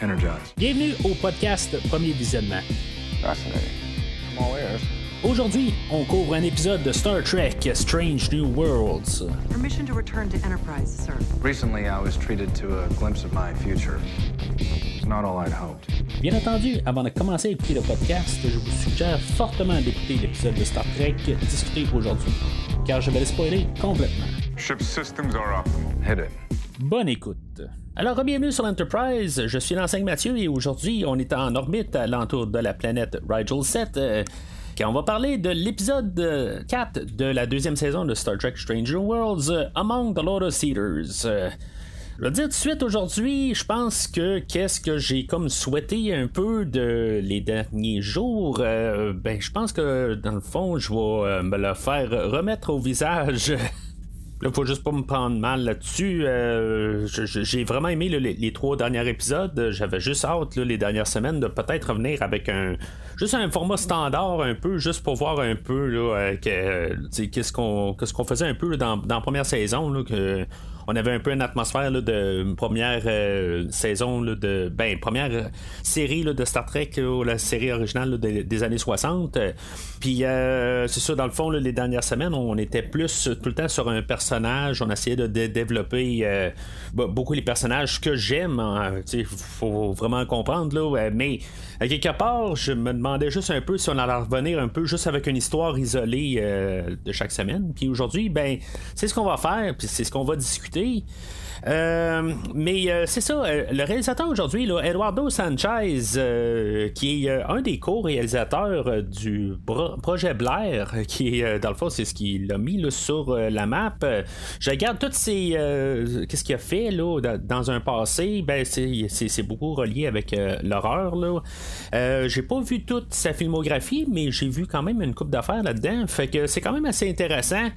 energized. Bienvenue au podcast Premier Visionnement. Aujourd'hui, on couvre un épisode de Star Trek Strange New Worlds. Permission to return to Enterprise, sir. Recently, I was treated to a glimpse of my future. It's not all I'd hoped. Bien entendu, avant de commencer à écouter le podcast, je vous suggère fortement d'écouter l'épisode de Star Trek discuté aujourd'hui, car je vais le spoiler complètement. Ship systems are up. Hit it. Bonne écoute. Alors, bienvenue sur l'Enterprise. Je suis l'enseigne Mathieu et aujourd'hui, on est en orbite à l'entour de la planète Rigel 7. euh, quand on va parler de l'épisode euh, 4 de la deuxième saison de Star Trek Stranger Worlds, euh, Among the Lotus Seeders. Euh, je vais dire tout de suite aujourd'hui, je pense que qu'est-ce que j'ai comme souhaité un peu de les derniers jours, euh, ben je pense que dans le fond, je vais euh, me le faire remettre au visage. Là, faut juste pas me prendre mal là-dessus. Euh, j'ai vraiment aimé les, trois derniers épisodes. J'avais juste hâte les dernières semaines de peut-être revenir avec un juste un format standard un peu, juste pour voir un peu euh, euh, qu'est-ce qu'on faisait un peu dans, la première saison. On avait un peu une atmosphère là, de première euh, saison de ben première euh, série de Star Trek là, la série originale des, années 60 Euh, puis euh, c'est ça dans le fond les dernières semaines on était plus euh, tout le temps sur un personnage. On essayait de dé- développer euh, be- beaucoup les personnages que j'aime hein, tu sais, faut vraiment comprendre là mais quelque part je me demandais juste un peu si on allait revenir un peu juste avec une histoire isolée euh, de chaque semaine. Puis aujourd'hui ben c'est ce qu'on va faire puis c'est ce qu'on va discuter euh, mais euh, c'est ça, euh, le réalisateur aujourd'hui, Eduardo Sanchez, qui est un des co-réalisateurs du projet Blair, qui est, dans le fond, c'est ce qu'il a mis sur la map. Je regarde toutes ces. Qu'est-ce qu'il a fait là, dans, un passé, ben, c'est, beaucoup relié avec l'horreur. J'ai pas vu toute sa filmographie, mais j'ai vu quand même une coupe d'affaires là-dedans. Fait que c'est quand même assez intéressant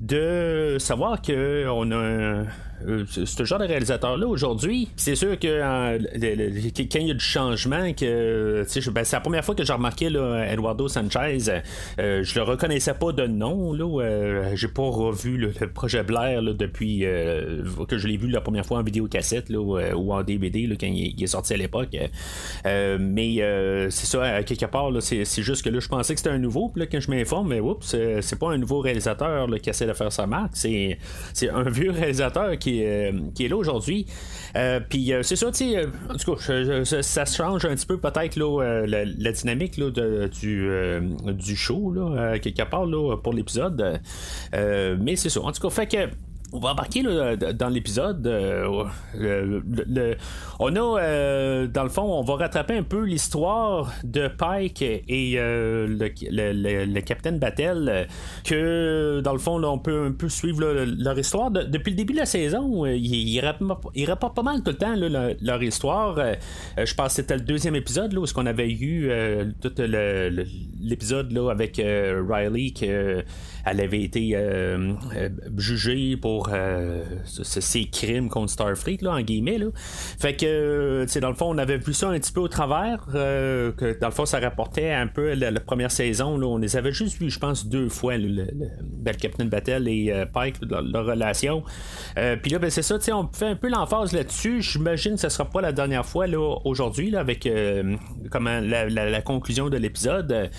de savoir que on a ce genre de réalisateur là aujourd'hui c'est sûr que euh, quand il y a du changement que ben, c'est la première fois que j'ai remarqué Eduardo Sanchez euh, je le reconnaissais pas de nom là euh, j'ai pas revu le, projet Blair depuis euh, que je l'ai vu la première fois en vidéo cassette là, ou, euh, en DVD quand il, est sorti à l'époque. Euh, mais euh, c'est ça quelque part c'est, c'est juste que là je pensais que c'était un nouveau puis quand je m'informe mais oups c'est, c'est pas un nouveau réalisateur qui essaie de faire sa marque c'est, c'est un vieux réalisateur qui, euh, qui est là aujourd'hui. Euh, puis euh, c'est ça tu sais en tout cas ça change un petit peu peut-être la, dynamique du, show là, quelque part pour l'épisode. Mais c'est ça. En tout cas fait que on va embarquer là, dans l'épisode. euh, on a, euh, dans le fond, on va rattraper un peu l'histoire de Pike et euh, le, capitaine Battel, que dans le fond, on peut un peu suivre leur histoire. De- depuis le début de la saison, ils, rapportent, pas mal tout le temps leur, histoire. Je pense que c'était le deuxième épisode là, où on avait eu tout l'épisode avec Riley que elle avait été jugée pour euh, ce- ces crimes contre Starfleet, là, en guillemets. Là. Fait que, euh, dans le fond, on avait vu ça un petit peu au travers, euh, que dans le fond, ça rapportait un peu la, première saison. Là, on les avait juste vus, je pense, deux fois, le, le- le Captain Battle et euh, Pike, leur, relation. Euh, Puis là, ben, c'est ça, on fait un peu l'emphase là-dessus. J'imagine que ce sera pas la dernière fois, là, aujourd'hui, là, avec euh, comment, la, la- conclusion de l'épisode.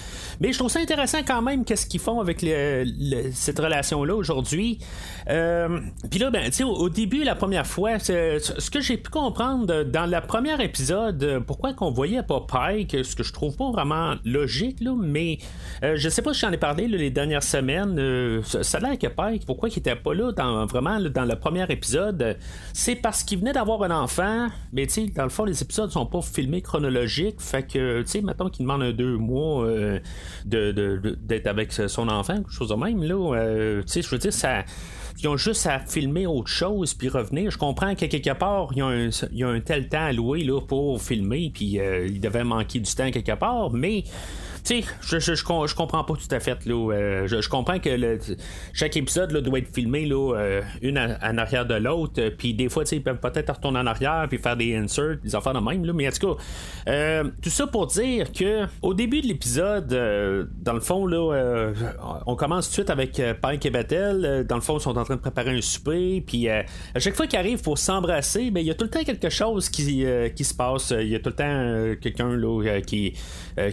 Mais je trouve ça intéressant quand même, qu'est-ce qu'ils font avec le- cette relation-là aujourd'hui. Euh, Puis là, ben, tu sais, au, début, la première fois, ce que j'ai pu comprendre euh, dans le premier épisode, euh, pourquoi qu'on voyait pas Pike, ce que je trouve pas vraiment logique, là, mais euh, je sais pas si j'en ai parlé les dernières semaines. euh, ça, a l'air que Pike, pourquoi il était pas là dans, vraiment dans le premier épisode, euh, c'est parce qu'il venait d'avoir un enfant, mais tu sais, dans le fond, les épisodes sont pas filmés chronologiques, fait que, tu sais, mettons qu'il demande un deux mois euh, de, d'être avec son enfant, quelque chose de même, là, euh, tu sais, je veux dire, ça ils ont juste à filmer autre chose puis revenir. Je comprends qu'à quelque part, il y a un, tel temps louer là, pour filmer, puis euh, il devait manquer du temps quelque part, mais sais, je, je, je, je comprends pas tout à fait. Là, euh, je, je comprends que le- chaque épisode là, doit être filmé là, euh, une en, arrière de l'autre. euh, Puis des fois, ils peuvent peut-être retourner en arrière puis faire des inserts, des affaires de même. Là, mais en tout cas, tout ça pour dire que au début de l'épisode, dans le fond, là, on commence tout de suite avec Pike et. Euh, Dans le fond, ils sont en train de préparer un souper, puis à chaque fois qu'ils arrivent pour s'embrasser, ben, il y a tout le temps quelque chose qui, qui se passe. Il y a tout le temps quelqu'un là, qui,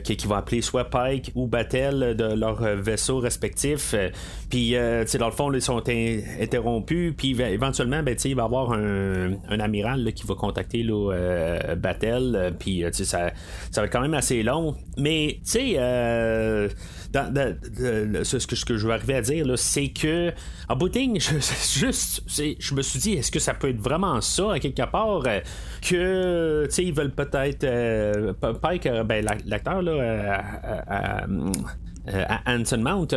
qui, va appeler soit Pike ou Battle de leur vaisseau respectif. puis, dans le fond, ils sont interrompus, puis éventuellement, ben, il va y avoir un, un amiral qui va contacter là, Battle, puis ça, ça va être quand même assez long. Mais, tu sais, euh, ce, que, je veux arriver à dire, c'est que, en bout je, juste, je me suis dit, est-ce que ça peut être vraiment ça, quelque part, euh, que, tu sais, ils veulent peut-être. Euh, Pike, ben, l'acteur, là, Uh, um, euh, à Anson Mount,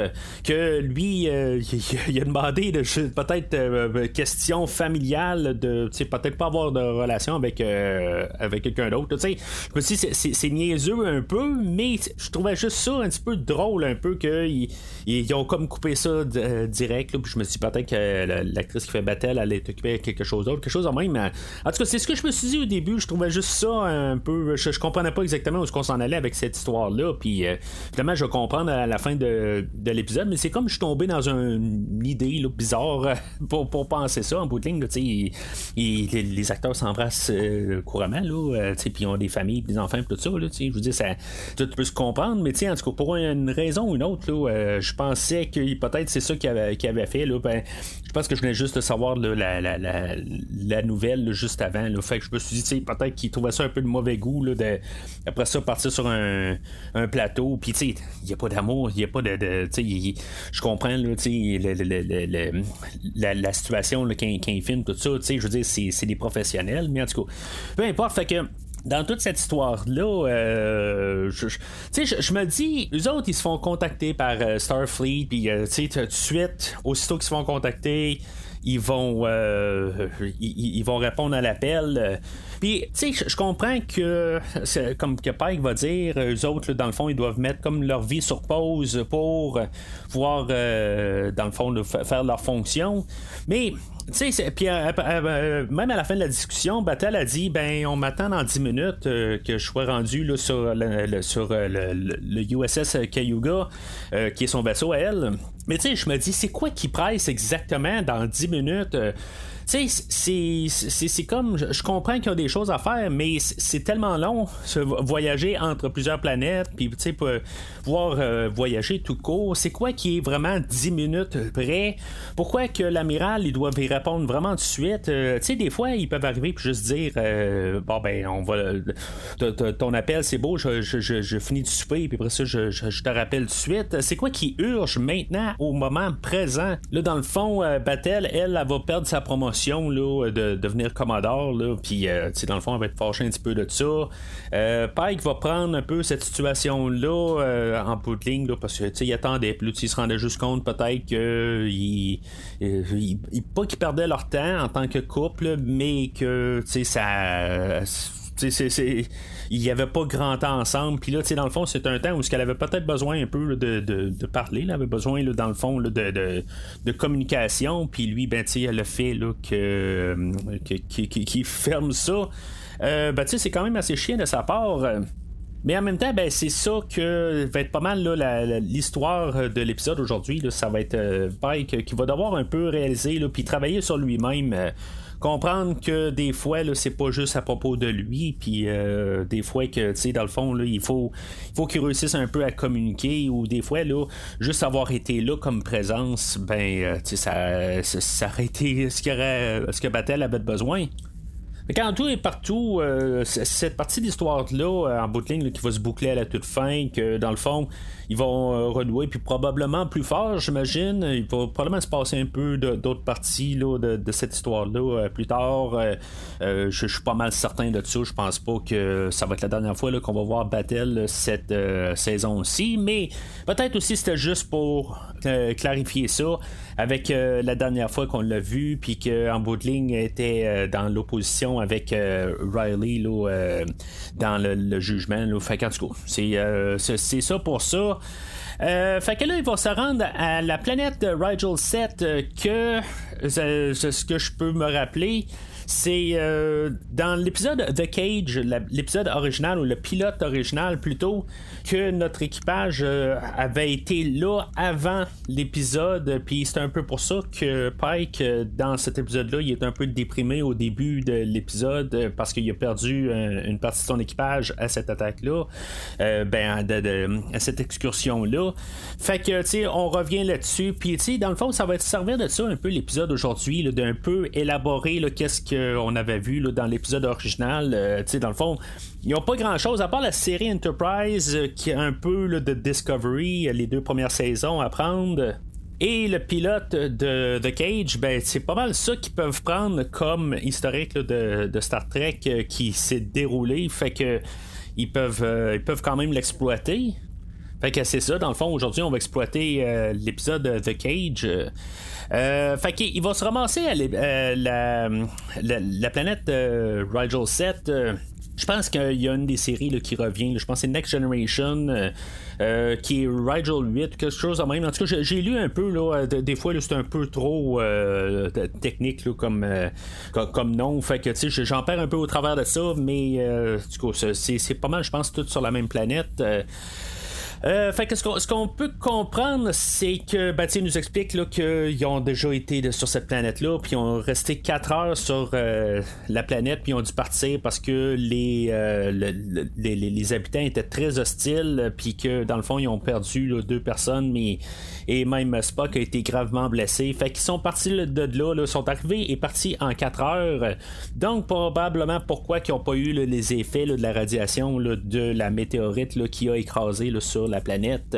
que lui, euh, il, a demandé de peut-être euh, question familiale de peut-être pas avoir de relation avec, avec quelqu'un d'autre. Je me suis dit, c'est niaiseux un peu, mais je trouvais juste ça un petit peu drôle, un peu qu'ils ils ont comme coupé ça direct. puis je me suis dit peut-être que l'actrice qui fait Battle allait t'occuper quelque chose d'autre, quelque chose en même. En tout cas, c'est ce que je me suis dit au début. Je trouvais juste ça un peu. Je, comprenais pas exactement où est-ce qu'on s'en allait avec cette histoire-là. Puis finalement, je comprends à la fin de, l'épisode, mais c'est comme je suis tombé dans une idée bizarre pour, penser ça en bout de ligne. les, acteurs s'embrassent euh, couramment, euh, puis ils ont des familles, des enfants, tout ça. je vous dis, ça, tout peut se comprendre, mais en tout cas, pour une raison ou une autre, euh, je pensais que peut-être c'est ça qu'il avait, avait, fait. Ben, je pense que je venais juste de savoir la, nouvelle juste avant. fait que je me suis dit, peut-être qu'il trouvait ça un peu de mauvais goût. de, après ça, partir sur un, plateau, puis il n'y a pas d'amour il n'y a pas de. je comprends la, situation qu'un qu filme, tout ça. Je veux dire, c'est des professionnels, mais en tout cas, peu importe. Fait que dans toute cette histoire-là, euh, je, je, me dis, eux autres, ils se font contacter par euh, Starfleet, puis euh, tu sais, tout de suite, aussitôt qu'ils se font contacter, ils vont, euh, ils, vont répondre à l'appel. Puis, tu sais, je comprends que, comme que Pike va dire, eux autres, dans le fond, ils doivent mettre comme leur vie sur pause pour pouvoir, euh, dans le fond, faire leur fonction. Mais tu sais, puis euh, même à la fin de la discussion, Battle a dit ben on m'attend dans 10 minutes que je sois rendu là, sur, le, sur le, USS Cayuga, qui est son vaisseau à elle. Mais tu sais, je me dis, c'est quoi qui presse exactement dans 10 minutes? Euh, tu sais, c'est comme. Je comprends qu'il y a des choses à faire, mais c'est tellement long, voyager entre plusieurs planètes, puis, tu sais, pouvoir euh, voyager tout court. C'est quoi qui est vraiment 10 minutes près? Pourquoi que l'amiral, il doit y répondre vraiment de suite? Euh, tu sais, des fois, ils peuvent arriver puis juste dire, bon, ben, on va. Ton appel, c'est beau, je, je, finis de souper, puis après ça, je, te rappelle de suite. C'est quoi qui urge maintenant au moment présent? Là, dans le fond, euh, Battelle, elle, elle, va perdre sa promotion là, de devenir commodore. Puis, euh, dans le fond, elle va être fâchée un petit peu de ça. Euh, Pike va prendre un peu cette situation-là en bout de ligne, là, parce qu'il attendait. Puis, il se rendait juste compte peut-être qu'il. Il, pas qu'ils perdaient leur temps en tant que couple, mais que ça il n'y avait pas grand temps ensemble. Puis là, dans le fond, c'est un temps où elle avait peut-être besoin un peu de, parler. Elle avait besoin, dans le fond, de, communication. Puis lui, ben, elle a fait là, que, qui, ferme ça. Euh, ben, c'est quand même assez chiant de sa part. Mais en même temps, ben, c'est ça que va être pas mal l'histoire de l'épisode aujourd'hui. Ça va être euh, Pike qui va devoir un peu réaliser puis travailler sur lui-même. Euh, comprendre que des fois, là, c'est pas juste à propos de lui, puis euh, des fois que, tu sais, dans le fond, là, il faut, il faut qu'il réussisse un peu à communiquer, ou des fois, là, juste avoir été là comme présence, ben, euh, tu sais, ça, ça, aurait été ce, ce que Battle avait besoin. Mais quand tout est partout, euh, cette partie de l'histoire-là, en bout de ligne, qui va se boucler à la toute fin, que dans le fond, ils vont euh, renouer, puis probablement plus fort, j'imagine. Il va probablement se passer un peu d'autres parties là, de, cette histoire-là euh, plus tard. Euh, je, suis pas mal certain de ça. Je pense pas que ça va être la dernière fois qu'on va voir Battle cette saison-ci, mais peut-être aussi c'était juste pour clarifier ça avec la dernière fois qu'on l'a vu, puis qu'en bout de ligne était dans l'opposition avec Riley là, dans le, jugement. Là. Fait qu'en tout cas, c'est ça pour ça. Euh, fait que là, il va se rendre à la planète Rigel 7 euh, que, ce que je peux me rappeler, c'est euh, dans l'épisode The Cage, l'épisode original ou le pilote original plutôt, que notre équipage euh, avait été là avant l'épisode. Puis c'est un peu pour ça que Pike, euh, dans cet épisode-là, il est un peu déprimé au début de l'épisode parce qu'il a perdu une partie de son équipage à cette attaque-là, ben, à cette excursion-là. Fait que, tu sais, on revient là-dessus. Puis, tu sais, dans le fond, ça va être servir de ça un peu l'épisode aujourd'hui, d'un peu élaborer qu'est-ce qu'on avait vu dans l'épisode original. Euh, dans le fond, ils n'ont pas grand chose à part la série Enterprise euh, qui a un peu de Discovery, les deux premières saisons à prendre. Et le pilote de The Cage, ben, c'est pas mal ça qu'ils peuvent prendre comme historique de, Star Trek euh, qui s'est déroulé. Fait que ils peuvent, ils peuvent quand même l'exploiter. Fait que c'est ça, dans le fond, aujourd'hui, on va exploiter l'épisode The Cage. Euh, fait qu'il va se ramasser à euh, la, planète euh, Rigel 7. je pense qu'il y a une des séries qui revient. je pense que c'est Next Generation. qui est Rigel 8, quelque chose de même. En tout cas, j'ai lu un peu, là, des fois, c'est un peu trop technique comme, comme, nom. Fait que, j'en perds un peu au travers de ça, mais du coup, c'est pas mal, je pense, tout sur la même planète. Euh, fait que ce qu'on, peut comprendre, c'est que ben, nous explique qu'ils ont déjà été sur cette planète-là, puis ils ont resté 4 heures sur euh, la planète, puis ils ont dû partir parce que les, euh, les, habitants étaient très hostiles, puis que dans le fond, ils ont perdu deux personnes, mais et même Spock a été gravement blessé. Fait qu'ils sont partis de là, là, sont arrivés et partis en 4 heures. Donc, probablement pourquoi ils n'ont pas eu les effets de la radiation de la météorite qui a écrasé sur la planète.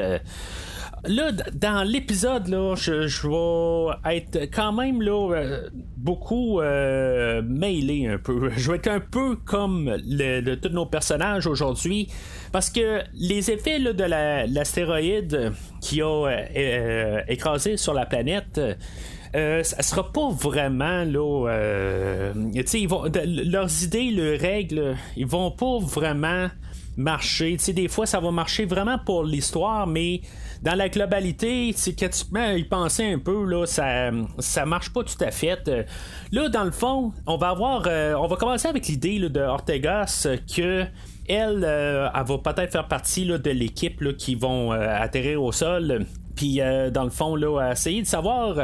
Euh, là, dans l'épisode, là, je, vais être quand même là, euh, beaucoup euh, mêlé un peu. Je vais être un peu comme le, tous nos personnages aujourd'hui. Parce que les effets de l'astéroïde qui a écrasé sur la planète. Euh, ça sera pas vraiment là. ils vont, leurs idées, leurs règles, ils vont pas vraiment marcher. sais, des fois, ça va marcher vraiment pour l'histoire, mais dans la globalité, c'est que tu y penser un peu, là, ça, ça marche pas tout à fait. Là, dans le fond, on va avoir. Euh, on va commencer avec l'idée de Ortegas que elle, euh, elle va peut-être faire partie de l'équipe qui vont euh, atterrir au sol. Puis, dans le fond, là, essayer de savoir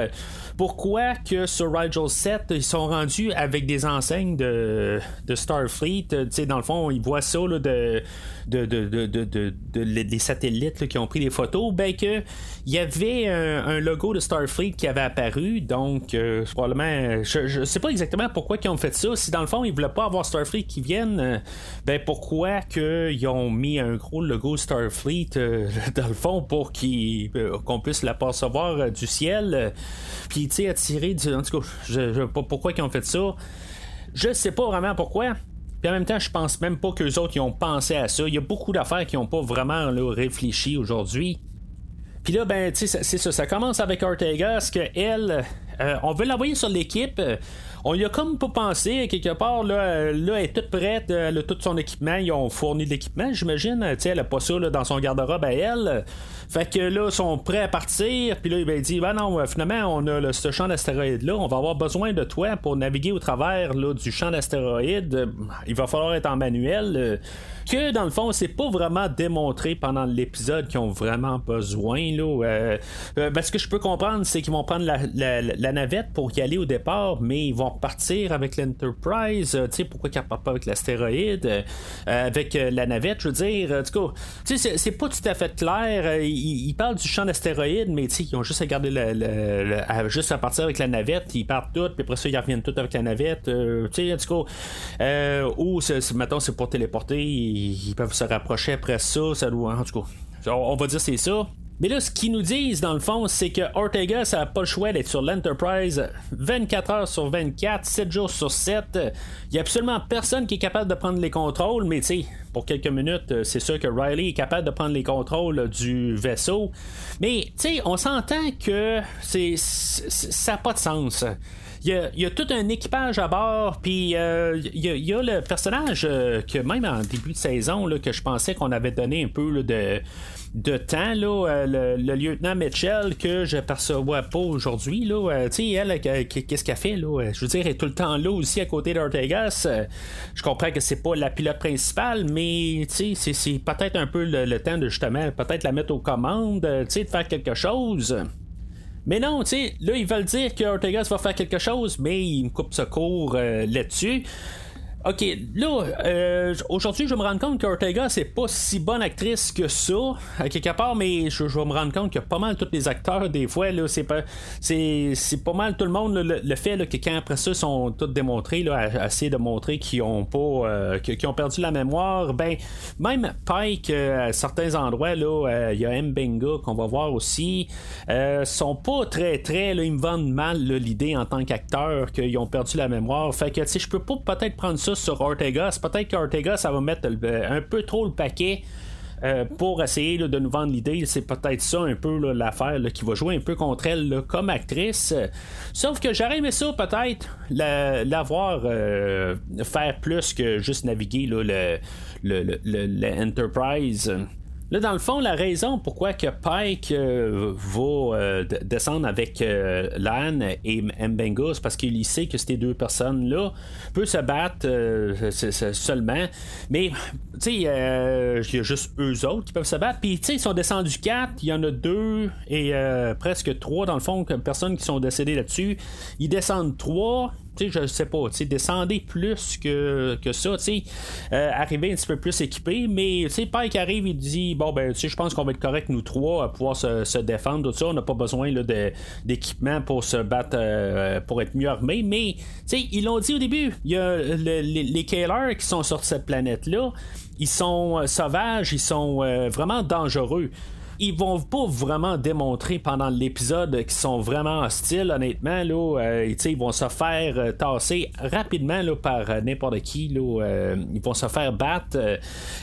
pourquoi que sur Rigel 7, ils sont rendus avec des enseignes de, Starfleet? dans le fond, ils voient ça de, des satellites qui ont pris des photos, ben que il y avait un, logo de Starfleet qui avait apparu, donc euh, probablement, je, ne sais pas exactement pourquoi ils ont fait ça. Si dans le fond ils voulaient pas avoir Starfleet qui viennent, euh, ben pourquoi qu'ils ont mis un gros logo Starfleet euh, dans le fond pour qu'on puisse la percevoir du ciel, puis tu sais du, en tout cas, je, je, pourquoi ils ont fait ça. Je sais pas vraiment pourquoi en même temps, je pense même pas qu'eux autres ils ont pensé à ça. Il y a beaucoup d'affaires qui n'ont pas vraiment réfléchi aujourd'hui. Puis là, ben, tu sais, c'est ça. Ça commence avec Ortega, ce que elle, euh, on veut l'envoyer sur l'équipe? On y a comme pas pensé, quelque part, là, là elle est toute prête, elle a tout son équipement, ils ont fourni de l'équipement, j'imagine. Tu elle a pas ça dans son garde-robe à elle. Fait que là, ils sont prêts à partir. Puis là, il dit Ben non, euh, finalement, on a ce champ d'astéroïdes-là. On va avoir besoin de toi pour naviguer au travers là, du champ d'astéroïdes. Il va falloir être en manuel. Euh, que dans le fond, c'est pas vraiment démontré pendant l'épisode qu'ils ont vraiment besoin. Là, euh, ben, ce que je peux comprendre, c'est qu'ils vont prendre la, navette pour y aller au départ, mais ils vont repartir avec l'Enterprise. tu sais, pourquoi qu'ils repartent pas avec l'astéroïde Avec la navette, je veux dire. du coup, tu sais, c'est pas tout à fait clair ils, parlent du champ d'astéroïdes, mais ils ont juste à garder le, juste à partir avec la navette, ils partent tout, puis après ça, ils reviennent tout avec la navette. Euh, tu sais, cas, euh, ou mettons, c'est pour téléporter, ils, peuvent se rapprocher après ça, ça doit, en tout cas, on va dire c'est ça. Mais là, ce qu'ils nous disent, dans le fond, c'est que Ortega, ça n'a pas le choix d'être sur l'Enterprise 24 heures sur 24, 7 jours sur 7. Il n'y a absolument personne qui est capable de prendre les contrôles, mais tu sais, pour quelques minutes, c'est sûr que Riley est capable de prendre les contrôles du vaisseau. Mais tu sais, on s'entend que c'est, ça n'a pas de sens. Il y, a, tout un équipage à bord, puis il y, a le personnage que même en début de saison, là, que je pensais qu'on avait donné un peu de de temps, là, euh, le, lieutenant Mitchell, que je perçois pas aujourd'hui, euh, tu sais, elle, qu'est-ce qu'elle fait, là? Je veux dire, elle est tout le temps là aussi à côté d'Ortegas. Euh, je comprends que c'est pas la pilote principale, mais, tu sais, c'est peut-être un peu le, temps de justement, peut-être la mettre aux commandes, tu sais, de faire quelque chose. Mais non, tu sais, là, ils veulent dire que Ortegas va faire quelque chose, mais il me coupe ce cours là-dessus. OK, là, euh, aujourd'hui, je me rends compte qu'Ortega, c'est pas si bonne actrice que ça, à quelque part, mais je, vais me rendre compte que pas mal tous les acteurs, des fois, là, c'est pas, c'est, pas mal tout le monde, le, fait que quand après ça, sont tous démontrés, là, à, essayer de montrer qu'ils ont pas, euh, qu'ils ont perdu la mémoire, ben, même Pike, euh, à certains endroits, là, il y a Mbenga qu'on va voir aussi, sont pas très, très, ils me vendent mal l'idée en tant qu'acteur qu'ils ont perdu la mémoire. Fait que, tu sais, je peux pas peut-être prendre ça sur Ortega. Peut-être qu'Ortega, ça va mettre un peu trop le paquet. Euh, pour essayer de nous vendre l'idée. C'est peut-être ça un peu l'affaire qui va jouer un peu contre elle comme actrice. Sauf que j'aurais aimé ça peut-être l'avoir euh, faire plus que juste naviguer le, le. Là, dans le fond, la raison pourquoi que Pike euh, va euh, descendre avec euh, Lan et Mbenga, c'est parce qu'il sait que ces deux personnes-là peuvent se battre seulement. Mais, tu sais, il y a juste eux autres qui peuvent se battre. Puis, tu sais, ils sont descendus quatre, il y en a deux et presque trois, dans le fond, personnes qui sont décédées là-dessus. Ils descendent trois sais, je sais pas, tu descendez plus que, que ça, tu sais, euh, arriver un petit peu plus équipé, mais tu sais, Pike arrive, il dit, bon, ben, tu je pense qu'on va être correct, nous trois, à pouvoir se, défendre, tout ça, on n'a pas besoin d'équipement pour se battre, euh, pour être mieux armé, mais, tu sais, ils l'ont dit au début, il y a les, les qui sont sur cette planète-là, ils sont euh, sauvages, ils sont vraiment dangereux ils vont pas vraiment démontrer pendant l'épisode qu'ils sont vraiment hostiles, honnêtement. Là, euh, ils vont se faire euh, tasser rapidement là, par euh, n'importe qui. Là, ils vont se faire battre.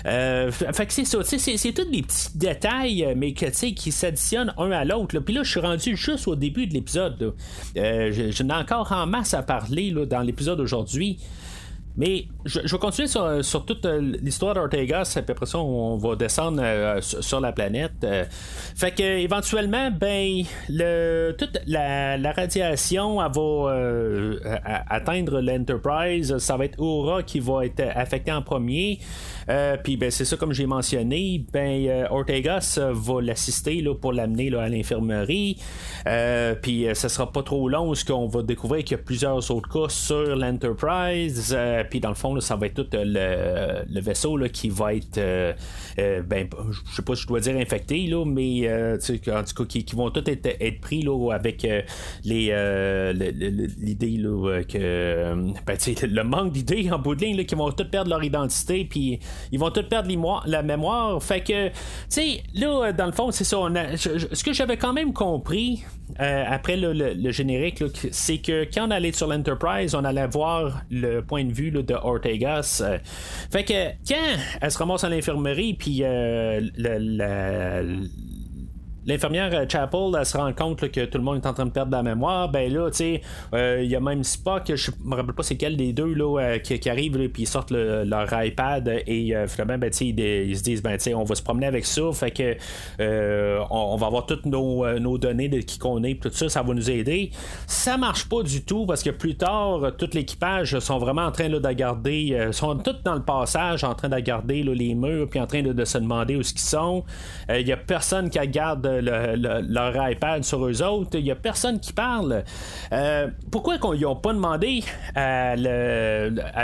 fait que c'est ça. C'est, tous des petits détails, mais que, qui s'additionnent un à l'autre. Puis là, je suis rendu juste au début de l'épisode. je, n'ai encore en masse à parler dans l'épisode aujourd'hui. Mais je, vais continuer sur, toute euh, l'histoire d'Ortega, c'est à peu ça on va descendre euh, sur, la planète. Euh. fait que éventuellement, ben toute la, radiation va atteindre l'Enterprise. Ça va être Aura qui va être affecté en premier. Puis ben c'est ça comme j'ai mentionné, ben Ortegas va l'assister pour l'amener à l'infirmerie. Puis ça sera pas trop long, ce qu'on va découvrir qu'il y a plusieurs autres cas sur l'Enterprise. Puis dans le fond, ça va être tout euh, le, vaisseau là, qui va être, euh, euh, ben, je sais pas si je dois dire infecté, là, mais en tout cas, qui, vont tous être, pris là, avec l'idée que ben, le manque d'idées en bout de ligne, qui vont tous perdre leur identité, puis ils vont tous perdre la mémoire. Fait que, tu sais, là, dans le fond, c'est ça. ce que j'avais quand même compris, après le, générique, c'est que quand on allait sur l'Enterprise, on allait voir le point de vue de Ortegas. Euh. fait que quand elle se ramasse à l'infirmerie, puis euh, la, l'infirmière euh, Chapel elle se rend compte que tout le monde est en train de perdre la mémoire. Ben là tu sais euh, il y a même Spock je me rappelle pas c'est quel des deux là euh, qui, qui arrivent puis ils sortent leur iPad et finalement ben, ils, ils, se disent ben on va se promener avec ça fait que on, va avoir toutes nos, données de qui qu'on est tout ça ça va nous aider. Ça marche pas du tout parce que plus tard tout l'équipage sont vraiment en train là, de garder sont tous dans le passage en train de garder les murs puis en train de, se demander où ce qu'ils sont. Il y a personne qui garde leur iPad sur eux autres. Il n'y a personne qui parle. Euh, pourquoi qu'on n'ont pas demandé à,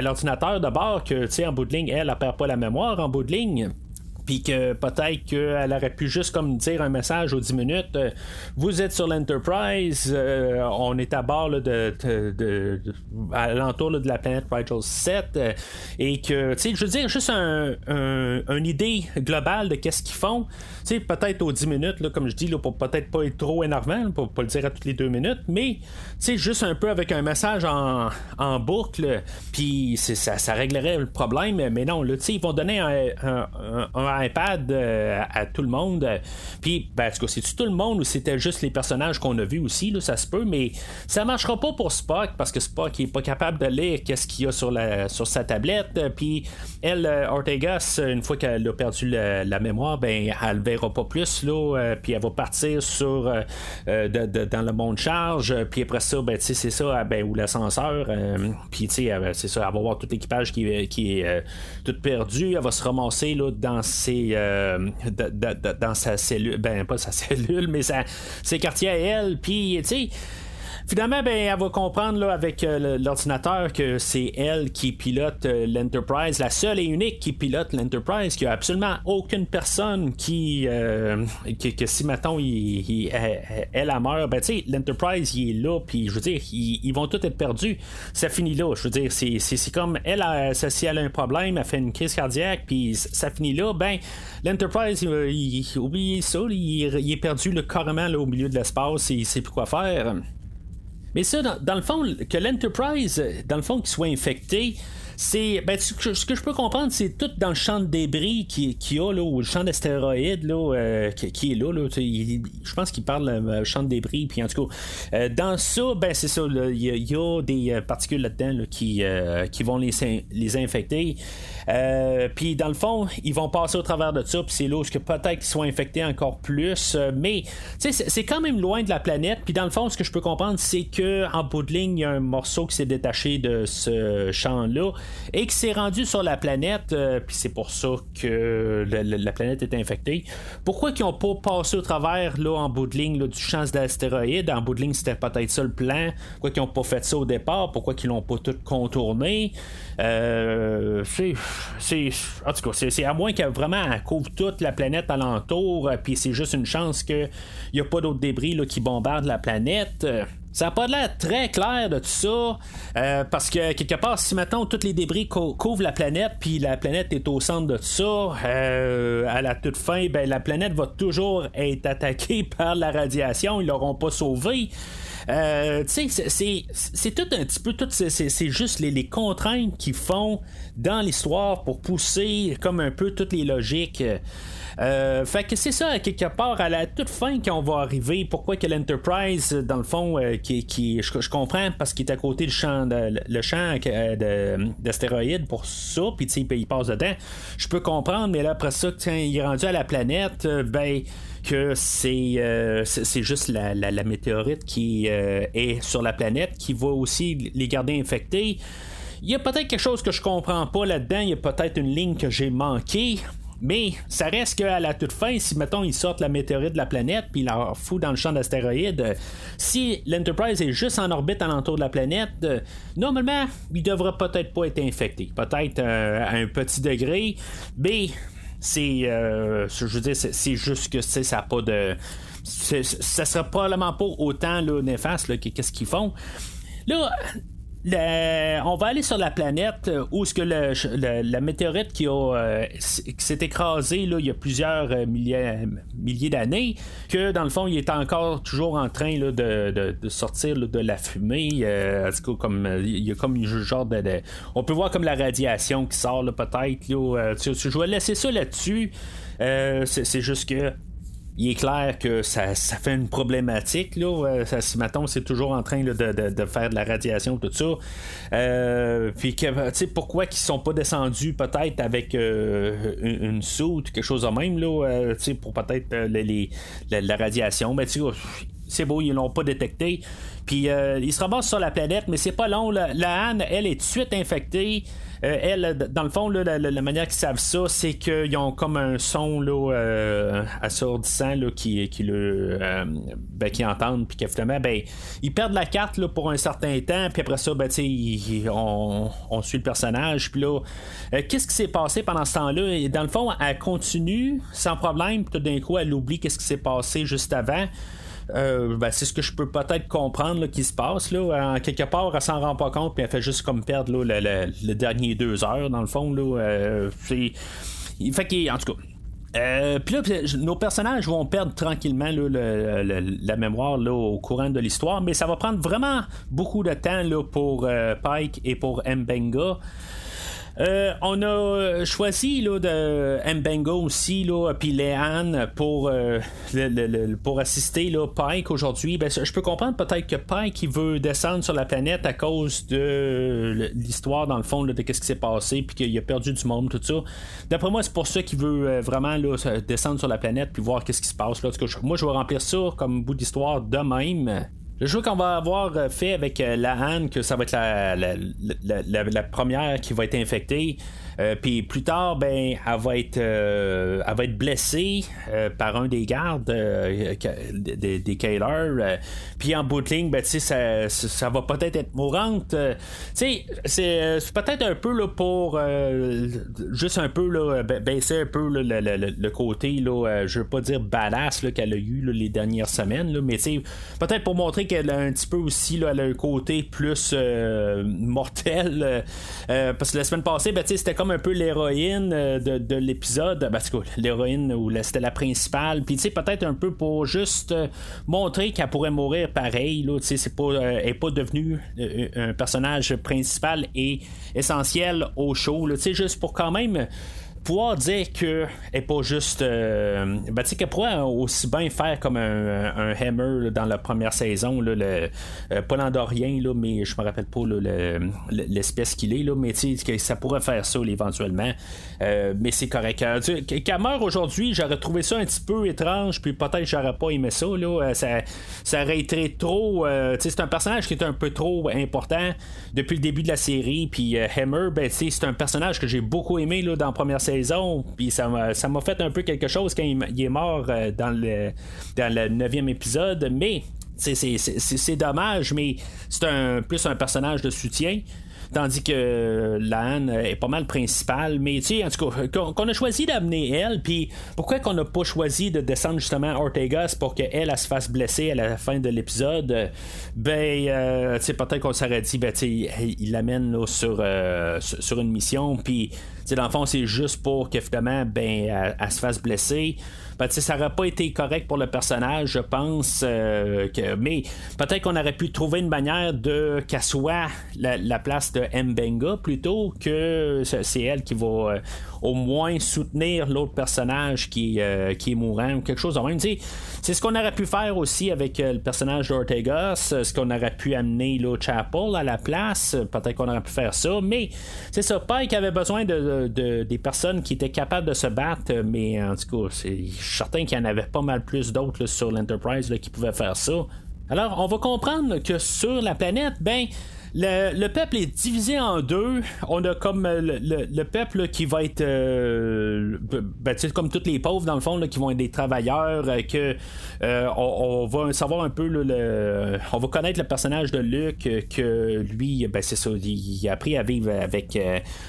l'ordinateur de bord que, en bout de ligne, elle, ne perd pas la mémoire en bout de ligne? puis que peut-être qu'elle aurait pu juste comme dire un message aux 10 minutes euh, vous êtes sur l'Enterprise euh, on est à bord de, à l'entour de la planète Rigel 7 et que tu sais je veux dire juste un, une idée globale de qu'est-ce qu'ils font peut-être aux 10 minutes, là, comme je dis, là, pour peut-être pas être trop énervant, pour pas le dire à toutes les deux minutes, mais juste un peu avec un message en, en boucle, puis ça, ça réglerait le problème, mais non, là, ils vont donner un, iPad à, tout le monde. Puis, ben, en tout cas, c'est tout le monde ou c'était juste les personnages qu'on a vus aussi, là, ça se peut, mais ça marchera pas pour Spock parce que Spock est pas capable de lire qu'est-ce qu'il y a sur, la, sur sa tablette. Puis, elle, Ortegas, une fois qu'elle a perdu la, mémoire, ben, elle verra pas plus, là, puis elle va partir sur dans le monde charge, puis après ça, ben, c'est ça, ben, ou l'ascenseur, puis, tu sais, c'est ça, elle va voir tout l'équipage qui, qui est tout perdu, elle va se ramasser là, dans ses dans sa cellule, ben pas sa cellule, mais ses quartiers à elle, puis tu sais Finalement, ben, elle va comprendre là, avec euh, l'ordinateur que c'est elle qui pilote euh, l'Enterprise, la seule et unique qui pilote l'Enterprise, qu'il n'y a absolument aucune personne qui, euh, que, si maintenant il, elle, a meurt, ben, tu l'Enterprise il est là, puis je veux dire, ils, vont tous être perdus. Ça finit là. Je veux dire, c'est comme elle, a, si elle a un problème, elle fait une crise cardiaque, puis ça finit là, ben, l'Enterprise, il, oublie ça, il, est perdu le carrément là, au milieu de l'espace, il sait plus quoi faire. Mais ça, dans, le fond, que l'Enterprise, dans le fond, qu'il soit infecté, c'est ben, ce que je peux comprendre, c'est tout dans le champ de débris qu'il qui y a là, ou le champ d'astéroïdes là, euh, qui, est là. là je pense qu'il parle le euh, champ de débris. Puis en tout cas, euh, dans ça, ben c'est ça. Il y, a des particules là-dedans qui, qui vont les, les infecter. Euh, puis dans le fond, ils vont passer au travers de ça, puis c'est là que peut-être qu'ils soient infectés encore plus. Euh, mais c'est quand même loin de la planète. Puis dans le fond, ce que je peux comprendre, c'est que en bout de ligne, il y a un morceau qui s'est détaché de ce champ-là et qui s'est rendu sur la planète. Euh, puis c'est pour ça que la, planète est infectée. Pourquoi ils n'ont pas passé au travers là, en bout de ligne du champ d'astéroïdes? En bout de ligne, c'était peut-être ça le plan. Pourquoi ils n'ont pas fait ça au départ? Pourquoi ils l'ont pas tout contourné? Euh, c'est, en tout cas, c'est, à moins qu'elle vraiment couvre toute la planète alentour, euh, puis c'est juste une chance qu'il n'y a pas d'autres débris là, qui bombardent la planète. Ça n'a pas l'air très clair de tout ça, euh, parce que quelque part, si maintenant tous les débris couvrent la planète, puis la planète est au centre de tout ça, à la toute fin, ben, la planète va toujours être attaquée par la radiation, ils l'auront pas sauvé. Euh, tu sais, c'est tout un petit peu, tout, c'est juste les, contraintes qu'ils font dans l'histoire pour pousser comme un peu toutes les logiques. Euh, fait que c'est ça, quelque part, à la toute fin, quand on va arriver, pourquoi que l'Enterprise, dans le fond, euh, qui, qui je, comprends, parce qu'il est à côté du champ, de, le champ d'astéroïdes pour ça, puis il passe dedans, je peux comprendre, mais là, après ça, il est rendu à la planète, ben euh, c'est juste la, météorite qui euh, est sur la planète qui va aussi les garder infectés. Il y a peut-être quelque chose que je comprends pas là-dedans, il y a peut-être une ligne que j'ai manquée. Mais ça reste qu'à la toute fin, si mettons ils sortent la météorite de la planète puis la foutent dans le champ d'astéroïdes, si l'Enterprise est juste en orbite alentour de la planète, normalement il devrait peut-être pas être infecté. Peut-être euh, à un petit degré, mais c'est euh, je veux dire c'est juste que ça n'a pas de ça sera probablement pas autant là, néfaste que qu'est-ce qu'ils font. Là on va aller sur la planète euh, où ce que la météorite qui, euh, s'est écrasée il y a plusieurs euh, milliers, d'années, que dans le fond, il est encore toujours en train de, sortir de la fumée. comme, il y a comme un genre de, On peut voir comme la radiation qui sort peut-être. je vais laisser ça là-dessus. c'est juste que il est clair que ça, fait une problématique. Là. Euh, ça, c'est toujours en train de, faire de la radiation, tout ça. Euh, puis que, pourquoi qu'ils sont pas descendus peut-être avec euh, une, soute, quelque chose de même, là, sais, pour peut-être la, radiation? Mais tu c'est beau, ils l'ont pas détecté. Puis ils se ramassent sur la planète, mais c'est pas long. La, la Anne, elle est de suite infectée. Euh, elle, dans le fond, la, manière qu'ils savent ça, c'est qu'ils ont comme un son là, euh, assourdissant là, qui, qui, le, euh, ben, qui entendent, puis qu'effectivement, ben, ils perdent la carte là, pour un certain temps, puis après ça, ben, on, on, suit le personnage. Puis là, qu'est-ce qui s'est passé pendant ce temps-là? Dans le fond, elle continue sans problème, puis tout d'un coup, elle oublie qu'est-ce qui s'est passé juste avant. Euh, ben, c'est ce que je peux peut-être comprendre qui se passe. Là. En quelque part, elle s'en rend pas compte, puis elle fait juste comme perdre là, le, dernier deux heures, dans le fond. Là, euh, en tout cas. Euh, puis là, nos personnages vont perdre tranquillement la mémoire au courant de l'histoire, mais ça va prendre vraiment beaucoup de temps pour Pike et pour Mbenga. Euh, on a choisi là, de Mbengo aussi, puis Léane pour, euh, pour assister là, Pike aujourd'hui. Ben, je peux comprendre peut-être que Pike veut descendre sur la planète à cause de l'histoire, dans le fond, de ce qui s'est passé, puis qu'il a perdu du monde, tout ça. D'après moi, c'est pour ça qu'il veut euh, vraiment descendre sur la planète, puis voir qu'est-ce qui se passe. Là. Moi, je vais remplir ça comme bout d'histoire de même. Le jeu qu'on va avoir euh, fait avec euh, la Han, que ça va être la, la, première qui va être infectée, puis plus tard, ben, elle va être, euh, elle va être blessée euh, par un des gardes des, des puis en bout de ligne, ben, ça, ça va peut-être être mourante. c'est, peut-être un peu là, pour juste un peu là, baisser un peu le, côté, là, je veux pas dire badass qu'elle a eu les dernières semaines, mais peut-être pour montrer qu'elle a un petit peu aussi elle a un côté plus mortel. parce que la semaine passée, ben, c'était comme un peu l'héroïne euh, de, l'épisode. Parce que l'héroïne, où c'était la principale. Puis, tu sais, peut-être un peu pour juste euh, montrer qu'elle pourrait mourir pareil. Sais, c'est euh, elle n'est pas devenue un personnage principal et essentiel au show. Tu sais, juste pour quand même pouvoir dire qu'elle n'est pas juste. Euh, ben, tu sais, qu'elle pourrait aussi bien faire comme un, Hammer dans la première saison, le, euh, pas l'Andorien, là, mais je me rappelle pas l'espèce qu'il est, là, mais tu sais, que ça pourrait faire ça éventuellement. Euh, mais c'est correct. Qu'elle meurt aujourd'hui, j'aurais trouvé ça un petit peu étrange, puis peut-être j'aurais pas aimé ça. Là, ça, ça aurait été trop. tu sais, c'est un personnage qui est un peu trop important depuis le début de la série, puis Hammer, ben, c'est un personnage que j'ai beaucoup aimé là, dans la première saison puis ça m'a, ça m'a fait un peu quelque chose quand il, est mort euh, dans le dans le neuvième épisode, mais c'est, dommage, mais c'est un plus un personnage de soutien. Tandis que l'Anne est pas mal principale. Mais tu sais, en tout cas, qu'on a choisi d'amener elle, puis pourquoi qu'on n'a pas choisi de descendre justement Ortegas pour qu'elle elle, se fasse blesser à la fin de l'épisode, ben, euh, tu sais, peut-être qu'on s'aurait dit, ben, tu sais, il l'amène sur, euh, sur une mission, puis dans le fond, c'est juste pour que finalement, ben, elle, se fasse blesser. Ben, ça n'aurait pas été correct pour le personnage, je pense. Euh, que, mais peut-être qu'on aurait pu trouver une manière de qu'elle soit la, place de Mbenga plutôt que c'est elle qui va euh, au moins soutenir l'autre personnage qui, euh, qui est mourant ou quelque chose de même. C'est ce qu'on aurait pu faire aussi avec le personnage d'Ortegas, ce qu'on aurait pu amener l'autre Chapel à la place. Peut-être qu'on aurait pu faire ça, mais c'est ça. Pike avait besoin de, des personnes qui étaient capables de se battre, mais en tout cas, c'est certain qu'il y en avait pas mal plus d'autres sur l'Enterprise qui pouvaient faire ça. Alors, on va comprendre que sur la planète, ben, le, peuple est divisé en deux. On a comme euh, le, peuple qui va être euh, ben, comme tous les pauvres dans le fond qui vont être des travailleurs euh, que on, va savoir un peu on va connaître le personnage de Luc que lui ben, c'est ça il, a appris à vivre avec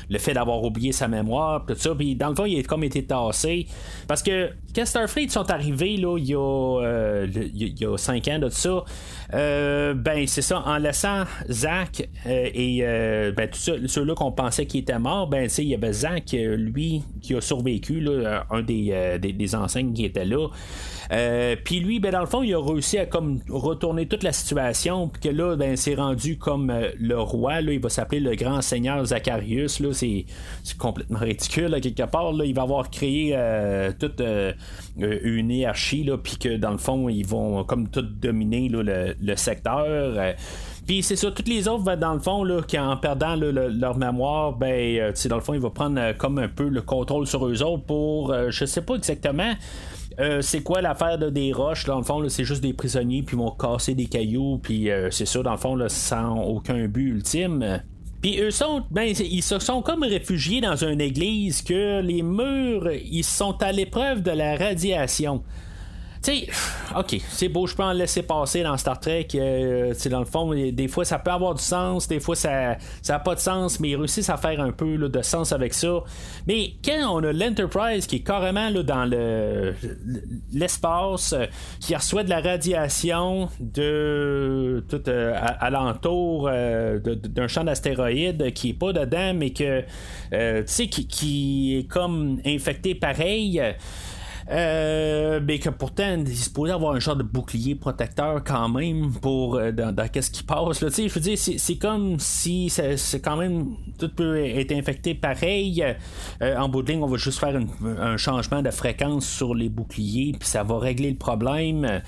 le fait d'avoir oublié sa mémoire tout ça puis dans le fond il a comme été tassé parce que quand Starfleet sont arrivés là il y a il y a cinq ans de ça ben c'est ça en laissant Zach euh, et euh, ben, ceux-là qu'on pensait qu'ils étaient morts, ben, il y avait Zach, euh, lui, qui a survécu, un des, des, enseignes qui était là. puis lui, ben, dans le fond, il a réussi à comme retourner toute la situation, puis que là, ben, c'est rendu comme le roi, là, il va s'appeler le grand seigneur Zacharius, là, c'est, complètement ridicule, quelque part, là, il va avoir créé toute une hiérarchie, là, puis que dans le fond, ils vont comme tout dominer le, le secteur. Puis c'est ça, toutes les autres, ben, dans le fond, là, en perdant leur mémoire, ben, euh, dans le fond, il va prendre euh, comme un peu le contrôle sur eux autres pour, euh, je sais pas exactement. c'est quoi l'affaire de des roches? Dans le fond, c'est juste des prisonniers, puis vont casser des cailloux, puis c'est ça, dans le fond, sans aucun but ultime. Puis eux sont, ben, ils se sont comme réfugiés dans une église que les murs, ils sont à l'épreuve de la radiation. Tu sais, ok, c'est beau, je peux en laisser passer dans Star Trek. Euh, dans le fond, des fois ça peut avoir du sens, des fois ça n'a pas de sens, mais ils réussissent à faire un peu de sens avec ça. Mais quand on a l'Enterprise qui est carrément là, dans le l'espace, euh, qui reçoit de la radiation de tout euh, alentour d'un champ d'astéroïdes qui est pas dedans, mais que tu sais qui, qui, est comme infecté pareil. Euh, mais que pourtant, il se pourrait avoir un genre de bouclier protecteur quand même pour euh, dans, qu'est-ce qui passe. Là. Je veux dire, c'est, comme si c'est, quand même tout peut être infecté pareil. Euh, en bout de ligne, on va juste faire un changement de fréquence sur les boucliers, puis ça va régler le problème.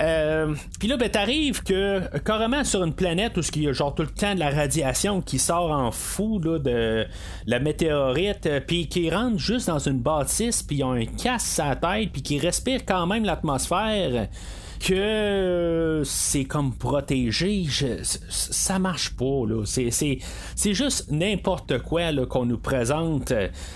Euh, puis là, ben, t'arrives que carrément sur une planète où il y a genre tout le temps de la radiation qui sort en fou là, de la météorite, euh, puis qui rentre juste dans une bâtisse, puis ils ont un casse à la tête, puis qui respire quand même l'atmosphère que c'est comme protégé, ça marche pas. Là. C'est, c'est, juste n'importe quoi là, qu'on nous présente.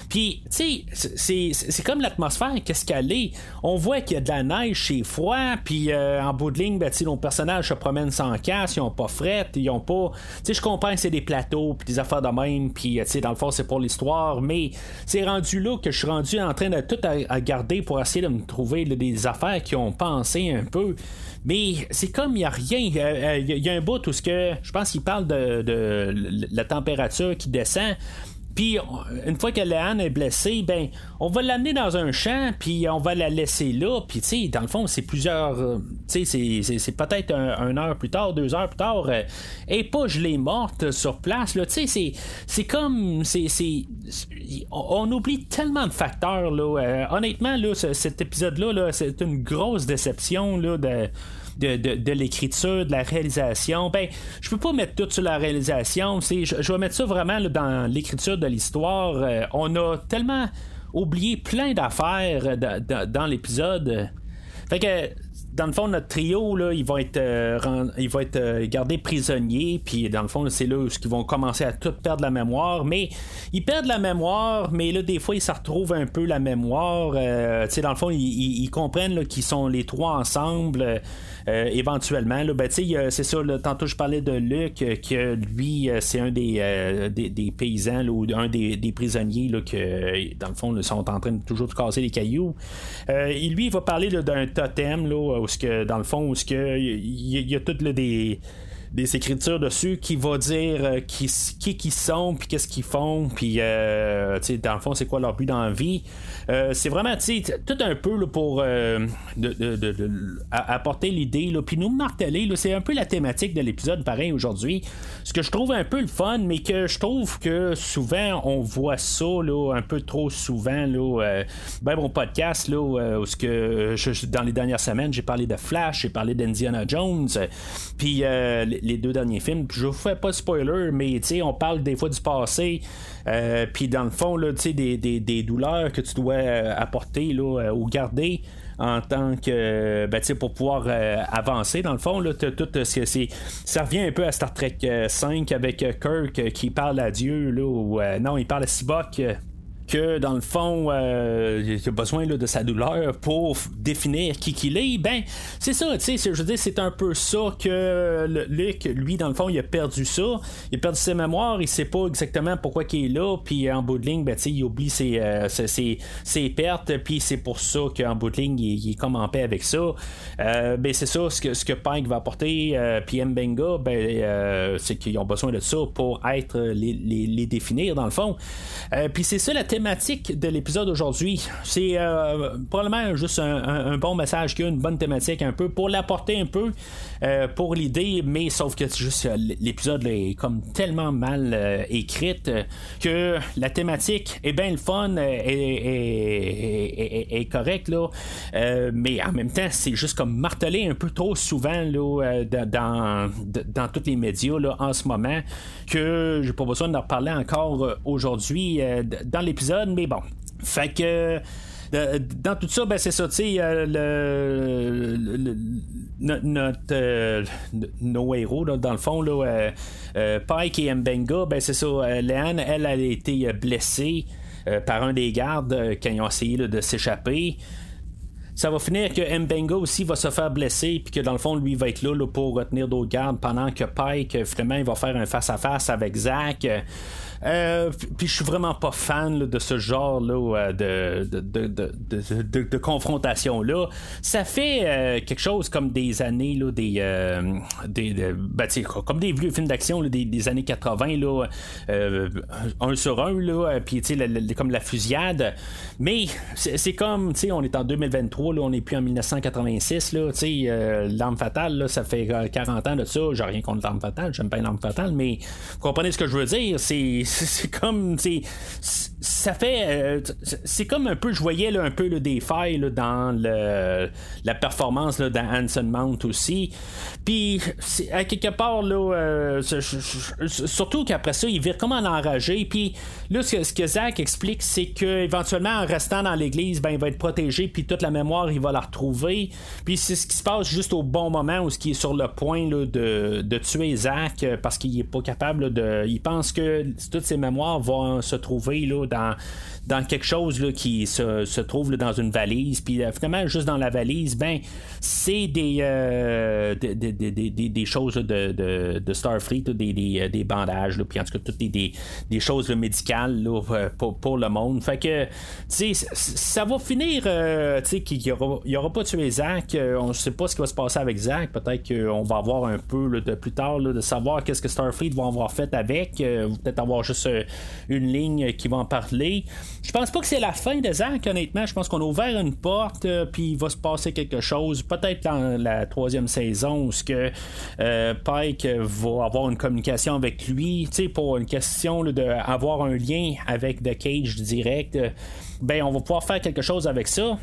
Puis, tu sais, c'est, comme l'atmosphère, qu'est-ce qu'elle est? On voit qu'il y a de la neige, c'est froid, puis euh, en bout de ligne, ben, nos personnages se promènent sans casse, ils ont pas fret, ils ont pas. Tu sais, je comprends c'est des plateaux, puis des affaires de même, puis tu sais, dans le fond, c'est pour l'histoire, mais c'est rendu là que je suis rendu en train de tout à, garder pour essayer de me trouver des affaires qui ont pensé un peu mais c'est comme il n'y a rien. Il y, a un bout où ce que je pense qu'il parle de, la température qui descend. Puis une fois que Léane est blessée, ben on va l'amener dans un champ, puis on va la laisser là. Puis tu sais, dans le fond, c'est plusieurs, euh, tu sais, c'est peut-être un, heure plus tard, deux heures plus tard, euh, et pas je l'ai morte sur place. Là, tu sais, c'est comme, c'est, on, oublie tellement de facteurs là. Euh, honnêtement là, cet épisode là, là c'est une grosse déception là de de, l'écriture, de la réalisation. Ben, je peux pas mettre tout sur la réalisation. Je, je vais mettre ça vraiment dans l'écriture de l'histoire. Euh, on a tellement oublié plein d'affaires dans l'épisode. Fait que dans le fond, notre trio, là, ils vont être, euh, ils vont être euh, gardés prisonniers, puis dans le fond, c'est là où ils vont commencer à tout perdre la mémoire. Mais ils perdent la mémoire, mais là, des fois, ils se retrouvent un peu la mémoire. Euh, dans le fond, ils, comprennent qu'ils sont les trois ensemble. Euh, éventuellement. Là, ben, c'est ça, tantôt je parlais de Luc, que lui, c'est un des, des, paysans ou un des, prisonniers là, que, dans le fond, sont en train de toujours de casser les cailloux. lui, il va parler d'un totem là, où que, dans le fond, où il y, a toutes des des écritures dessus qui va dire euh, qui, qui, qui sont puis qu'est-ce qu'ils font puis euh, dans le fond c'est quoi leur but dans la vie. Euh, c'est vraiment tout un peu là, pour de, de, de, apporter l'idée puis nous marteler c'est un peu la thématique de l'épisode pareil aujourd'hui. Ce que je trouve un peu le fun mais que je trouve que souvent on voit ça là, un peu trop souvent là, ben mon podcast là, où que dans les dernières semaines j'ai parlé de Flash j'ai parlé d'Indiana Jones puis les deux derniers films. Je vous fais pas de spoiler, mais on parle des fois du passé. Euh, puis dans le fond, là, des, des, des, douleurs que tu dois euh, apporter là, euh, ou garder en tant que ben, pour pouvoir avancer dans le fond là, tout, c'est, ça revient un peu à Star Trek 5 avec Kirk qui parle à Dieu là, non il parle à Sibok que dans le fond, euh, il a besoin de sa douleur pour définir qui qu'il est, ben c'est ça, tu sais, je veux c'est un peu ça que Luc, lui, dans le fond, il a perdu ça, il a perdu ses mémoires, il sait pas exactement pourquoi il est là, puis en bout de ligne, ben, il oublie euh, ses, ses, pertes, puis c'est pour ça qu'en bout de ligne, il, est comme en paix avec ça. Euh, ben c'est ça, ce que, ce que Pike va apporter, puis Mbenga, ben, c'est qu'ils ont besoin de ça pour être les, les, définir, dans le fond. puis c'est ça la thème de l'épisode aujourd'hui. C'est euh, probablement juste un, bon message qui a une bonne thématique un peu pour l'apporter un peu euh, pour l'idée, mais sauf que juste euh, l'épisode est comme tellement mal écrite que la thématique est bien le fun, est, est, correcte là, mais en même temps c'est juste comme martelé un peu trop souvent là, dans, dans tous les médias là, en ce moment que j'ai pas besoin d'en reparler encore aujourd'hui dans l'épisode mais bon. Fait que dans tout ça, ben c'est ça, tu sais, le, notre, euh, nos héros, dans le fond, euh, euh, Pike et Mbenga, ben c'est ça, Léane, elle, a été blessée par un des gardes quand ils ont essayé de s'échapper. Ça va finir que Mbenga aussi va se faire blesser, puis que dans le fond, lui va être là, pour retenir d'autres gardes pendant que Pike, finalement, il va faire un face-à-face avec Zach. Euh, puis je suis vraiment pas fan de ce genre là, de, de, de, de, confrontation-là. Ça fait quelque chose comme des années, là, des, des, ben, comme des vieux films d'action des, années 80, là, un sur un, là, puis comme la fusillade. Mais c'est comme, on est en 2023, là, on n'est plus en 1986, là, l'arme fatale, ça fait 40 ans de ça, j'ai rien contre l'arme fatale, j'aime pas l'arme fatale, mais vous comprenez ce que je veux dire, c'est comme, ça fait, euh, c'est comme un peu, je voyais un peu le des failles dans le, la performance là, dans Hanson Mount aussi, puis à quelque part, là, euh, surtout qu'après ça, il vire comme en enragé, puis là, ce que, Zach explique, c'est qu'éventuellement, en restant dans l'église, ben, il va être protégé, puis toute la mémoire, il va la retrouver, puis c'est ce qui se passe juste au bon moment où ce qui est sur le point de, de, tuer Zach euh, parce qu'il est pas capable de. Il pense que toutes ses mémoires vont se trouver là, dans quelque chose là, qui se, se trouve dans une valise. Puis euh, finalement, juste dans la valise, ben, c'est des, euh, des, des, des, des, choses de, de, Starfleet, des, des, des, bandages, puis en tout cas, toutes des, des, choses médicales euh, pour, le monde. Fait que, ça va finir, sais, qu'il n'y aura, aura pas tué Zach. on ne sait pas ce qui va se passer avec Zach. Peut-être qu'on va avoir un peu de plus tard de savoir qu'est-ce que Starfleet va avoir fait avec. peut-être avoir juste une ligne qui va en parler. Je pense pas que c'est la fin de Zach, honnêtement. Je pense qu'on a ouvert une porte, euh, puis il va se passer quelque chose. Peut-être dans la troisième saison, où ce que euh, Pike va avoir une communication avec lui, tu sais, pour une question d'avoir un lien avec The Cage direct. ben, on va pouvoir faire quelque chose avec ça.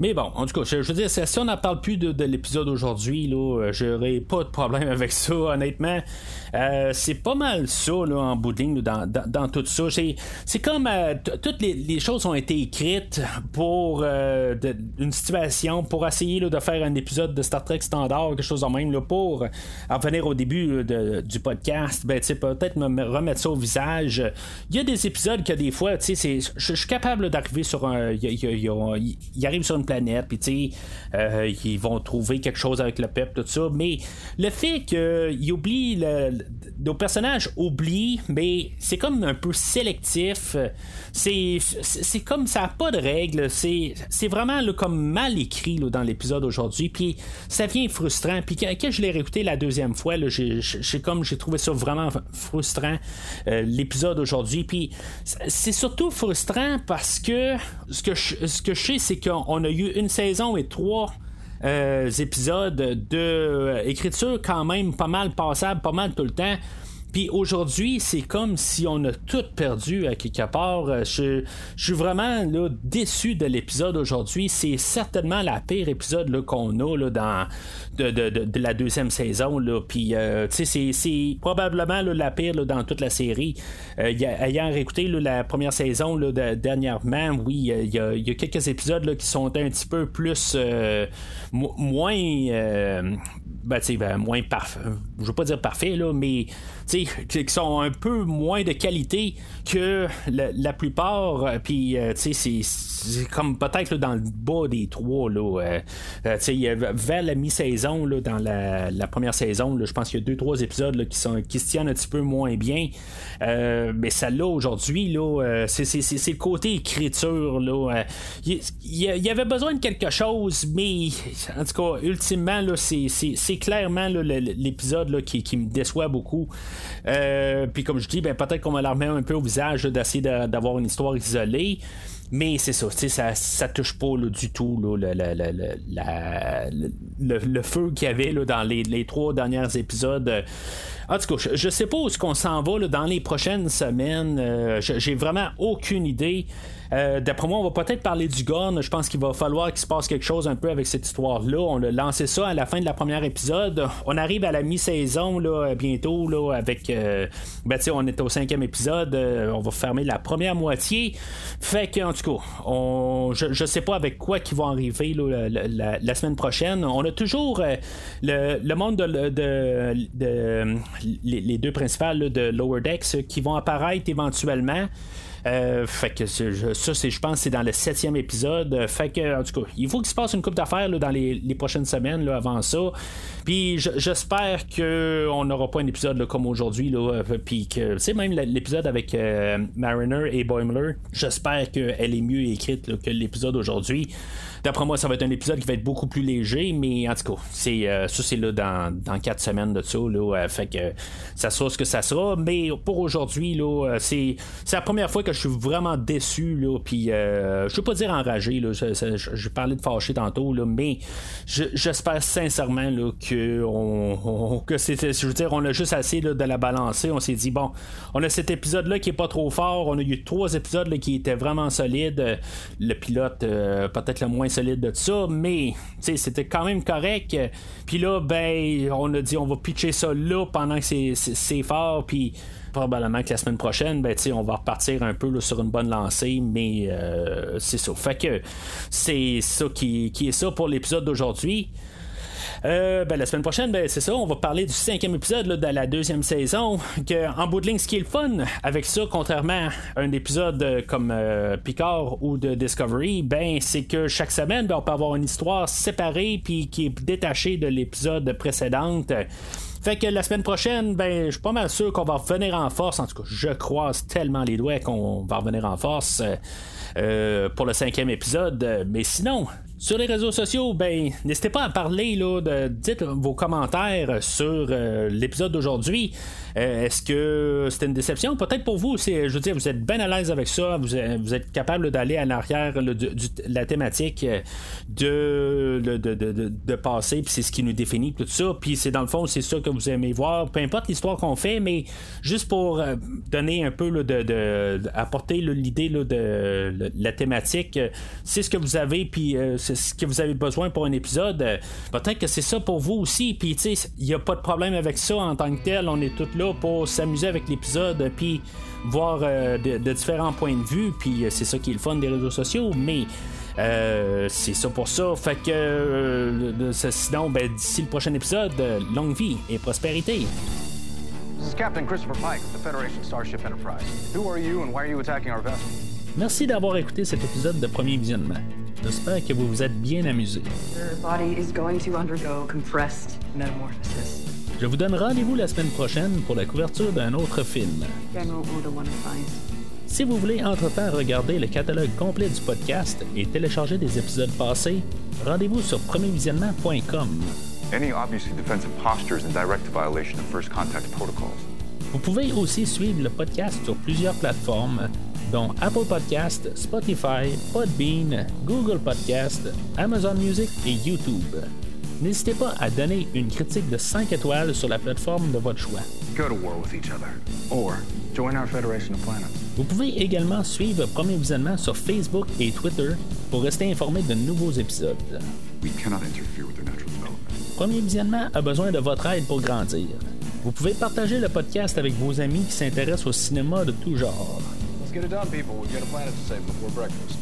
Mais bon, en tout cas, je, veux dire, si on n'en parle plus de, l'épisode aujourd'hui, là, euh, j'aurais pas de problème avec ça, honnêtement. Euh, c'est pas mal ça, là, en bout dans, tout ça. C'est, comme euh, toutes les, choses ont été écrites pour une situation, pour essayer de faire un épisode de Star Trek standard, quelque chose en même, là, pour en venir au début du podcast, ben, peut-être me remettre ça au visage. Il y a des épisodes que des fois, je suis capable d'arriver sur un. Il arrive sur une planète, puis tu sais, euh, ils vont trouver quelque chose avec le peuple, tout ça. Mais le fait qu'ils oublient, le, nos personnages oublient, mais c'est comme un peu sélectif. C'est, c'est comme ça pas de règles. C'est, vraiment comme mal écrit dans l'épisode aujourd'hui. Puis ça vient frustrant. Puis quand, je l'ai réécouté la deuxième fois, là, j'ai, comme j'ai trouvé ça vraiment frustrant euh, l'épisode aujourd'hui. Puis c'est surtout frustrant parce que ce que je, ce que je sais, c'est qu'on a eu une saison et trois euh, épisodes de euh, écriture quand même pas mal passable, pas mal tout le temps. Puis aujourd'hui, c'est comme si on a tout perdu à quelque part. Euh, je, suis vraiment là, déçu de l'épisode aujourd'hui. C'est certainement la pire épisode qu'on a là, dans de, la deuxième saison. Là. Puis euh, c'est, probablement la pire dans toute la série. Euh, ayant réécouté la première saison dernièrement, oui, il y, a quelques épisodes qui sont un petit peu plus moins ben, ben, moins parfait. Je veux pas dire parfait, là, mais qui sont un peu moins de qualité que la, plupart. Euh, puis, euh, c'est comme peut-être dans le bas des trois. Là, euh, vers la mi-saison, dans la, première saison, je pense qu'il y a deux, trois épisodes qui, sont, qui se tiennent un petit peu moins bien. mais celle-là, aujourd'hui, là, c'est, le côté écriture. Là, il, y, avait besoin de quelque chose, mais en tout cas, ultimement, là, c'est, clairement l'épisode qui, me déçoit beaucoup. Puis comme je dis, ben, peut-être qu'on va la remettre un peu au visage d'essayer d'avoir une histoire isolée. Mais c'est ça, ça, ça touche pas du tout le, feu qu'il y avait dans les, trois derniers épisodes. En tout cas, je, sais pas où qu'on s'en va dans les prochaines semaines. Euh, j'ai vraiment aucune idée. Euh, d'après moi, on va peut-être parler du gun. Je pense qu'il va falloir qu'il se passe quelque chose un peu avec cette histoire-là. On a lancé ça à la fin de la première épisode. On arrive à la mi-saison là, bientôt là, avec. Euh, ben, on est au cinquième épisode. Euh, on va fermer la première moitié. Fait que, en tout cas, on, je, ne sais pas avec quoi qui va arriver la, semaine prochaine. On a toujours le, monde de, les, deux principales de Lower Decks qui vont apparaître éventuellement. Euh, fait que ça, c'est, je pense, c'est dans le septième épisode. Fait que, en tout cas, il faut qu'il se passe une coupe d'affaires dans les, prochaines semaines là, avant ça. Puis j'espère qu'on n'aura pas un épisode comme aujourd'hui. Puis que, même l'épisode avec Mariner et Boimler, j'espère qu'elle est mieux écrite que l'épisode aujourd'hui. D'après moi, ça va être un épisode qui va être beaucoup plus léger, mais en tout cas, c'est, euh, ça, c'est là dans, dans quatre semaines de ça. Là, euh, fait que ça sera ce que ça sera. Mais pour aujourd'hui, là, euh, c'est, c'est la première fois que je suis vraiment déçu. Là, puis, je ne veux pas dire enragé. Là, je, parlais de fâché tantôt, là, mais j'espère sincèrement là, que, on, que c'est, je veux dire, on a juste assez de la balancer. On s'est dit, bon, on a cet épisode-là qui est pas trop fort. On a eu trois épisodes là, qui étaient vraiment solides. Le pilote, peut-être le moins solide de ça, mais c'était quand même correct. Puis là, ben, on a dit on va pitcher ça là pendant que c'est fort, puis probablement que la semaine prochaine, ben, on va repartir un peu sur une bonne lancée, mais euh, c'est ça. Fait que c'est ça qui, qui, est ça pour l'épisode d'aujourd'hui. Euh, ben, la semaine prochaine, ben, c'est ça, on va parler du cinquième épisode de la deuxième saison. Que, en bout de ligne, ce qui est le fun avec ça, contrairement à un épisode euh, comme euh, Picard ou de Discovery, ben, c'est que chaque semaine, ben, on peut avoir une histoire séparée puis qui est détachée de l'épisode précédent. Fait que la semaine prochaine, ben, je suis pas mal sûr qu'on va revenir en force. En tout cas, je croise tellement les doigts qu'on va revenir en force. pour le cinquième épisode. Mais sinon, sur les réseaux sociaux, ben, n'hésitez pas à parler, là, de, dites vos commentaires sur euh, l'épisode d'aujourd'hui. Euh, est-ce que c'était une déception? Peut-être pour vous, c'est, je veux dire, vous êtes bien à l'aise avec ça, vous, êtes capable d'aller à l'arrière de, la thématique euh, de, de, passer, puis c'est ce qui nous définit, tout ça. Puis c'est dans le fond, c'est ça que vous aimez voir, peu importe l'histoire qu'on fait, mais juste pour donner un peu de, apporter l'idée de, la thématique, c'est ce que vous avez, puis ce que vous avez besoin pour un épisode. Euh, peut-être que c'est ça pour vous aussi. Puis, tu sais, il n'y a pas de problème avec ça en tant que tel. On est tous là pour s'amuser avec l'épisode, puis voir euh, de, différents points de vue. Puis, euh, c'est ça qui est le fun des réseaux sociaux. Mais. c'est ça pour ça. Fait que sinon, ben, d'ici le prochain épisode, longue vie et prospérité. Captain Christopher Pike the Federation Starship Enterprise. Who are you and why are you attacking our vessel? Merci d'avoir écouté cet épisode de Premier Visionnement. J'espère que vous vous êtes bien amusé. Je vous donne rendez-vous la semaine prochaine pour la couverture d'un autre film. Si vous voulez entre-temps regarder le catalogue complet du podcast et télécharger des épisodes passés, rendez-vous sur premiervisionnement.com. Vous pouvez aussi suivre le podcast sur plusieurs plateformes dont Apple Podcast, Spotify, Podbean, Google Podcast, Amazon Music et YouTube. N'hésitez pas à donner une critique de 5 étoiles sur la plateforme de votre choix. Vous pouvez également suivre Premier Visionnement sur Facebook et Twitter pour rester informé de nouveaux épisodes. Premier Visionnement a besoin de votre aide pour grandir. Vous pouvez partager le podcast avec vos amis qui s'intéressent au cinéma de tout genre. Let's get it done, people. We've got a planet to save before breakfast.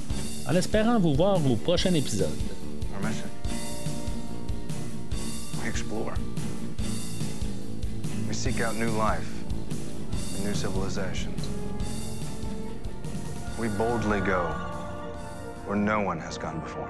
En espérant vous voir au prochain épisode. Our mission. We explore. We seek out new life and new civilizations. We boldly go where no one has gone before.